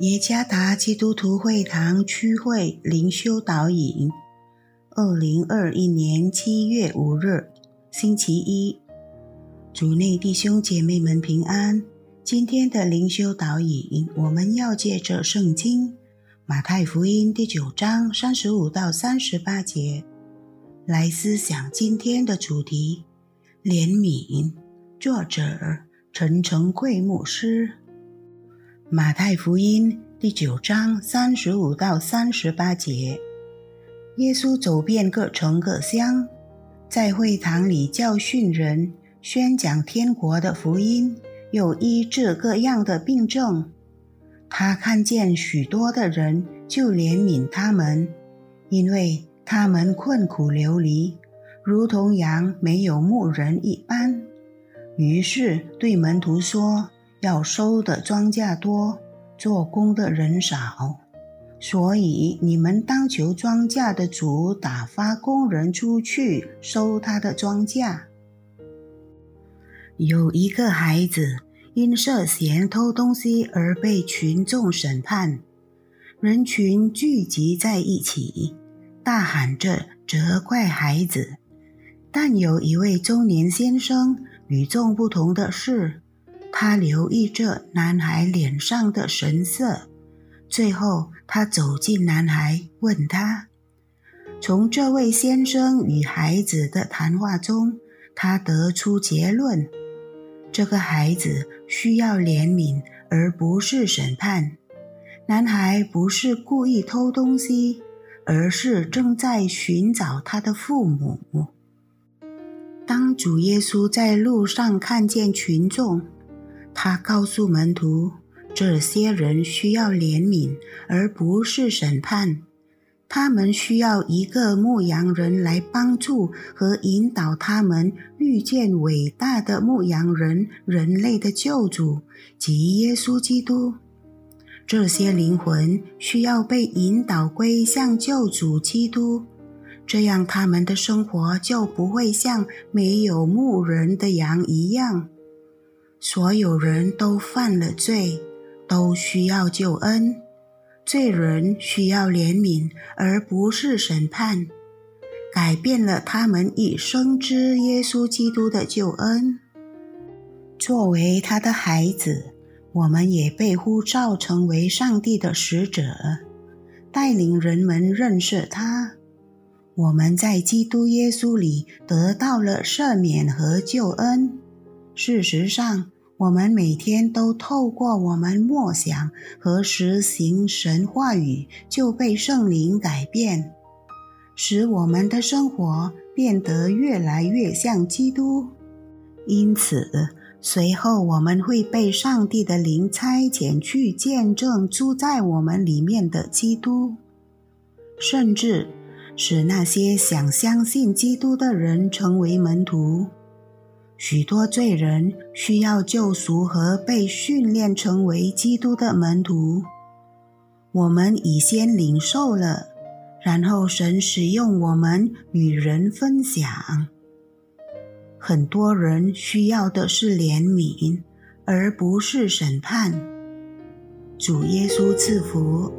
耶加达基督徒会堂区会灵修导引，二零二一年七月五日，星期一，主内弟兄姐妹们平安。今天的灵修导引，我们要借着圣经马太福音第九章三十五到三十八节来思想今天的主题：怜悯。作者陈诚贵牧师。马太福音第九章三十五到三十八节，耶稣走遍各城各乡，在会堂里教训人，宣讲天国的福音，又医治各样的病症。他看见许多的人，就怜悯他们，因为他们困苦流离，如同羊没有牧人一般。于是对门徒说。要收的庄稼多，做工的人少，所以你们当求庄稼的主打发工人出去收他的庄稼。有一个孩子因涉嫌偷东西而被群众审判，人群聚集在一起，大喊着责怪孩子。但有一位中年先生与众不同的是。他留意着男孩脸上的神色，最后他走进男孩，问他：“从这位先生与孩子的谈话中，他得出结论：这个孩子需要怜悯，而不是审判。男孩不是故意偷东西，而是正在寻找他的父母。当主耶稣在路上看见群众，他告诉门徒，这些人需要怜悯，而不是审判。他们需要一个牧羊人来帮助和引导他们遇见伟大的牧羊人——人类的救主及耶稣基督。这些灵魂需要被引导归向救主基督，这样他们的生活就不会像没有牧人的羊一样。所有人都犯了罪，都需要救恩。罪人需要怜悯，而不是审判。改变了他们一生之耶稣基督的救恩。作为他的孩子，我们也被呼召成为上帝的使者，带领人们认识他。我们在基督耶稣里得到了赦免和救恩。事实上，我们每天都透过我们默想和实行神话语，就被圣灵改变，使我们的生活变得越来越像基督。因此，随后我们会被上帝的灵差遣去见证住在我们里面的基督，甚至使那些想相信基督的人成为门徒。许多罪人需要救赎和被训练成为基督的门徒。我们已先领受了，然后神使用我们与人分享。很多人需要的是怜悯，而不是审判。主耶稣赐福。